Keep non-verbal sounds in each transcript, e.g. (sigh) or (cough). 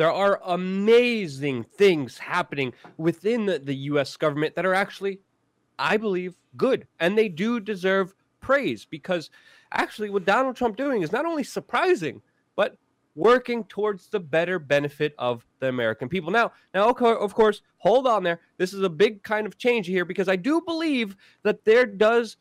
There are amazing things happening within the, the US government that are actually, I believe, good. And they do deserve praise because actually what Donald Trump doing is not only surprising, but working towards the better benefit of the American people. Now, now, of course, hold on there. This is a big kind of change here because I do believe that there does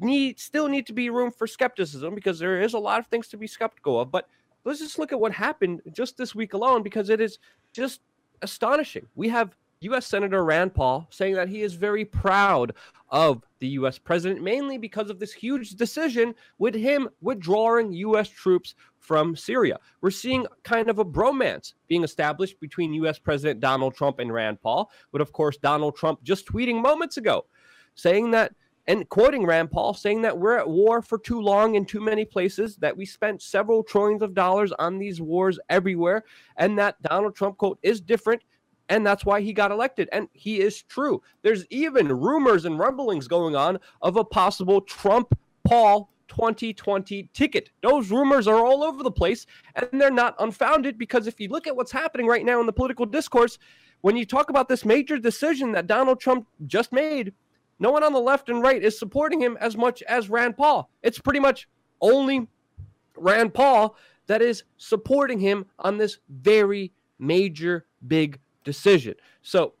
need still need to be room for skepticism because there is a lot of things to be skeptical of. But let's just look at what happened just this week alone because it is just astonishing. We have U.S. Senator Rand Paul saying that he is very proud of the U.S. president, mainly because of this huge decision with him withdrawing U.S. troops from Syria. We're seeing kind of a bromance being established between U.S. President Donald Trump and Rand Paul, but of course, Donald Trump just tweeting moments ago saying that and quoting Rand Paul saying that we're at war for too long in too many places, that we spent several trillions of dollars on these wars everywhere, and that Donald Trump, quote, is different and that's why he got elected. And he is true. There's even rumors and rumblings going on of a possible Trump Paul 2020 ticket. Those rumors are all over the place and they're not unfounded because if you look at what's happening right now in the political discourse, when you talk about this major decision that Donald Trump just made, no one on the left and right is supporting him as much as Rand Paul. It's pretty much only Rand Paul that is supporting him on this very major big decision. So,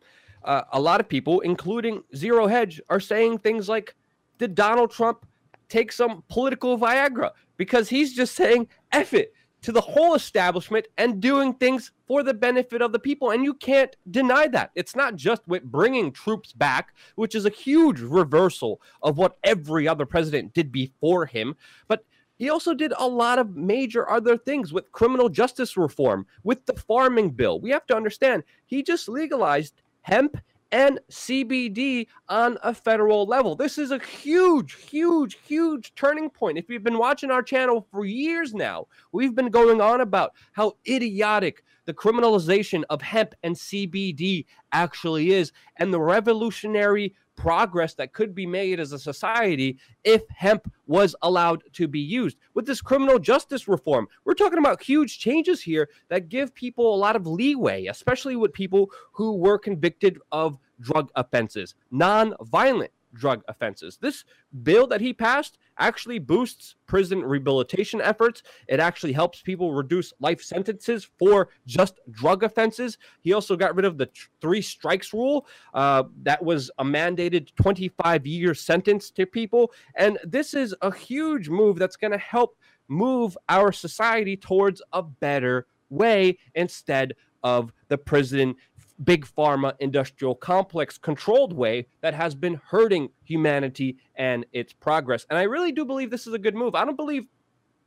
uh, a lot of people, including Zero Hedge, are saying things like, Did Donald Trump take some political Viagra? Because he's just saying, F it to the whole establishment and doing things for the benefit of the people. And you can't deny that. It's not just with bringing troops back, which is a huge reversal of what every other president did before him, but he also did a lot of major other things with criminal justice reform, with the farming bill. We have to understand he just legalized hemp and CBD on a federal level. This is a huge, huge, huge turning point. If you've been watching our channel for years now, we've been going on about how idiotic the criminalization of hemp and CBD actually is and the revolutionary progress that could be made as a society if hemp was allowed to be used. With this criminal justice reform, we're talking about huge changes here that give people a lot of leeway, especially with people who were convicted of drug offenses, non-violent drug offenses. This bill that he passed actually boosts prison rehabilitation efforts. It actually helps people reduce life sentences for just drug offenses. He also got rid of the three strikes rule. Uh, that was a mandated 25 year sentence to people. And this is a huge move that's going to help move our society towards a better way instead of the prison big pharma industrial complex controlled way that has been hurting humanity and its progress. And I really do believe this is a good move. I don't believe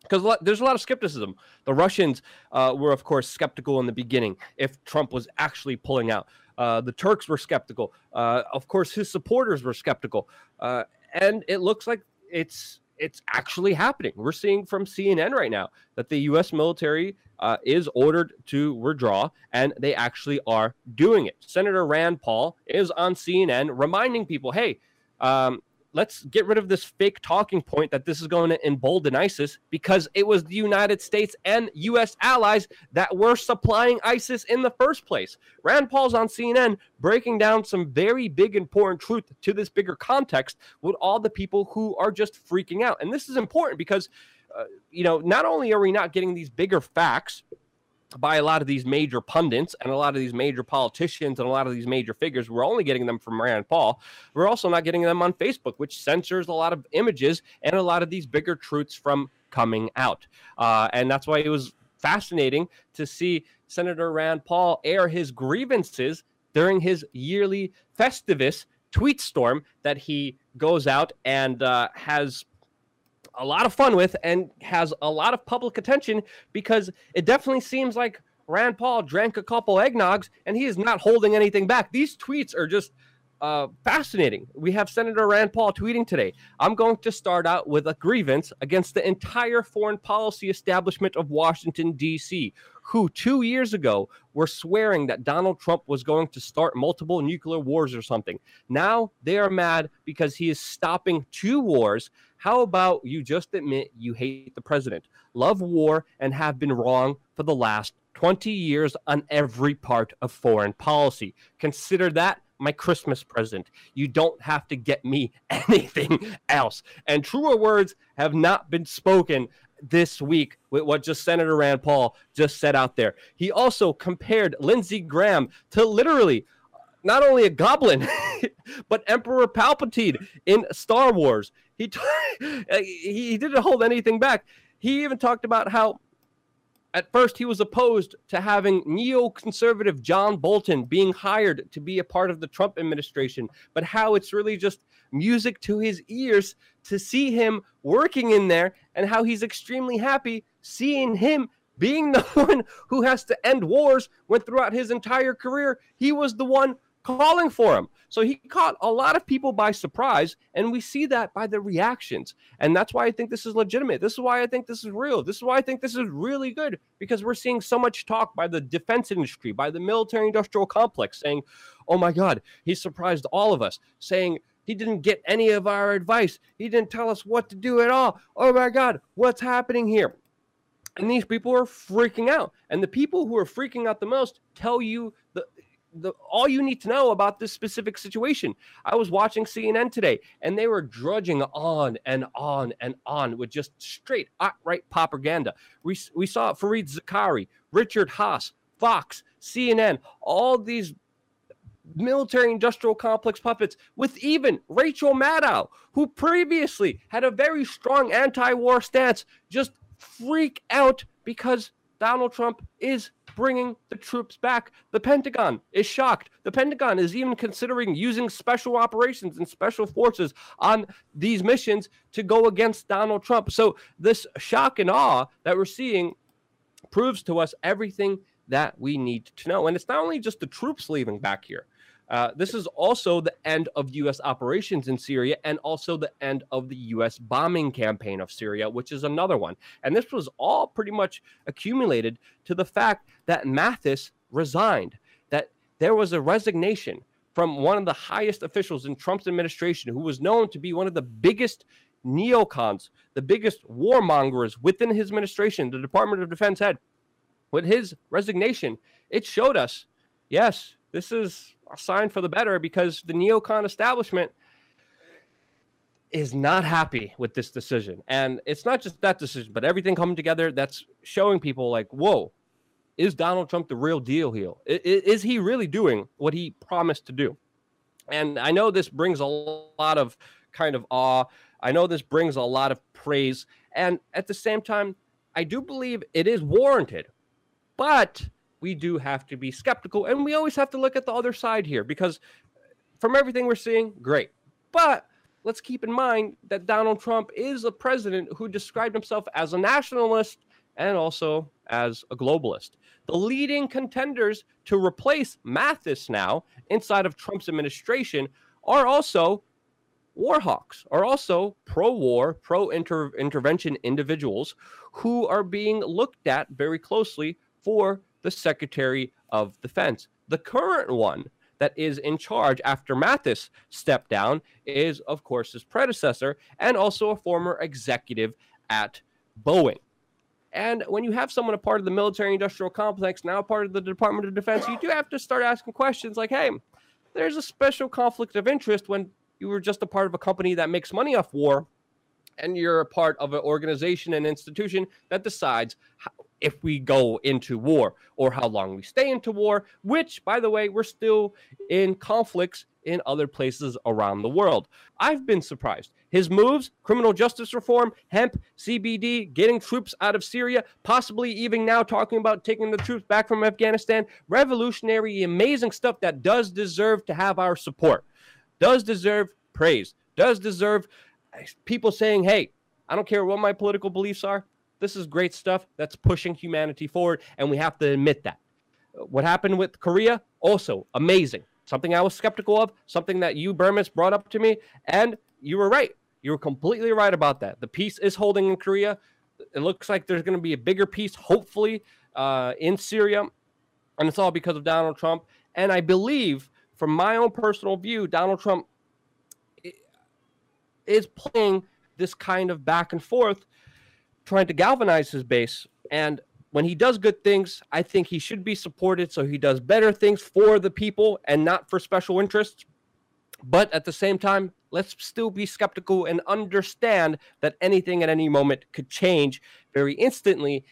because there's a lot of skepticism. The Russians uh, were, of course, skeptical in the beginning if Trump was actually pulling out. Uh, the Turks were skeptical. Uh, of course, his supporters were skeptical, uh, and it looks like it's it's actually happening. We're seeing from CNN right now that the U.S. military uh, is ordered to withdraw, and they actually are doing it. Senator Rand Paul is on CNN reminding people, hey, um, let's get rid of this fake talking point that this is going to embolden ISIS because it was the United States and U.S. allies that were supplying ISIS in the first place. Rand Paul's on CNN breaking down some very big, important truth to this bigger context with all the people who are just freaking out. And this is important because, uh, you know, not only are we not getting these bigger facts, by a lot of these major pundits and a lot of these major politicians and a lot of these major figures. We're only getting them from Rand Paul. We're also not getting them on Facebook, which censors a lot of images and a lot of these bigger truths from coming out. Uh, and that's why it was fascinating to see Senator Rand Paul air his grievances during his yearly Festivus tweet storm that he goes out and uh, has a lot of fun with and has a lot of public attention because it definitely seems like Rand Paul drank a couple eggnogs and he is not holding anything back. These tweets are just uh, fascinating. We have Senator Rand Paul tweeting today. I'm going to start out with a grievance against the entire foreign policy establishment of Washington, D.C., who two years ago were swearing that Donald Trump was going to start multiple nuclear wars or something. Now they are mad because he is stopping two wars how about you just admit you hate the president, love war, and have been wrong for the last 20 years on every part of foreign policy. Consider that my Christmas present. You don't have to get me (laughs) anything else. And truer words have not been spoken this week with what just Senator Rand Paul just said out there. He also compared Lindsey Graham to literally uh, not only a goblin, (laughs) but Emperor Palpatine in Star Wars. He, t- (laughs) eh, he didn't hold anything back. He even talked about how at first he was opposed to having neoconservative John Bolton being hired to be a part of the Trump administration, but how it's really just music to his ears to see him working in there and how he's extremely happy seeing him being (laughs) the one who has to end wars when throughout his entire career he was the one calling for him. So he caught a lot of people by surprise, and we see that by the reactions. And that's why I think this is legitimate. This is why I think this is real. This is why I think this is really good because we're seeing so much talk by the defense industry, by the military industrial complex saying, oh my God, he surprised all of us, saying, he didn't get any of our advice. He didn't tell us what to do at all. Oh my God, what's happening here? And these people are freaking out. And the people who are freaking out the most tell you the the all you need to know about this specific situation. I was watching CNN today and they were drudging on and on and on with just straight outright propaganda. We, we saw Fareed Zakaria, Richard Haass, Fox, CNN, all these military industrial complex puppets with even Rachel Maddow, who previously had a very strong anti war stance, just freak out because Donald Trump is bringing the troops back. The Pentagon is shocked. The Pentagon is even considering using special operations and special forces on these missions to go against Donald Trump. So, this shock and awe that we're seeing proves to us everything that we need to know. And it's not only just the troops leaving back here. Uh, this is also the end of U.S. operations in Syria and also the end of the U.S. bombing campaign of Syria, which is another one. And this was all pretty much accumulated to the fact that Mattis resigned, that there was a resignation from one of the highest officials in Trump's administration who was known to be one of the biggest neocons, the biggest warmongers within his administration, the Department of Defense head. With his resignation, it showed us yes, this is a sign for the better because the neocon establishment is not happy with this decision. And it's not just that decision, but everything coming together that's showing people like, whoa, is Donald Trump the real deal here? Is he really doing what he promised to do? And I know this brings a lot of kind of awe. I know this brings a lot of praise. And at the same time, I do believe it is warranted. But we do have to be skeptical and we always have to look at the other side here because uh, from everything we're seeing, great. But let's keep in mind that Donald Trump is a president who described himself as a nationalist and also as a globalist. The leading contenders to replace Mattis now inside of Trump's administration are also war hawks, are also pro war, pro intervention individuals who are being looked at very closely for the Secretary of Defense. The current one that is in charge after Mattis stepped down is, of course, his predecessor and also a former executive at Boeing. And when you have someone a part of the military industrial complex, now part of the Department of Defense, you do have to start asking questions like, hey, there's a special conflict of interest when you were just a part of a company that makes money off war and you're a part of an organization and institution that decides how, if we go into war or how long we stay into war, which, by the way, we're still in conflicts in other places around the world. I've been surprised. His moves, criminal justice reform, hemp, CBD, getting troops out of Syria, possibly even now talking about taking the troops back from Afghanistan, revolutionary, amazing stuff that does deserve to have our support, does deserve praise, does deserve uh, people saying, hey, I don't care what my political beliefs are. This is great stuff that's pushing humanity forward, and we have to admit that. What happened with Korea? Also amazing. Something I was skeptical of, something that you, Burmis, brought up to me, and you were right. You were completely right about that. The peace is holding in Korea. It looks like there's going to be a bigger peace, hopefully, uh, in Syria, and it's all because of Donald Trump. And I believe, from my own personal view, Donald Trump is playing this kind of back and forth, trying to galvanize his base. And when he does good things, I think he should be supported so he does better things for the people and not for special interests. But at the same time, let's still be skeptical and understand that anything at any moment could change very instantly.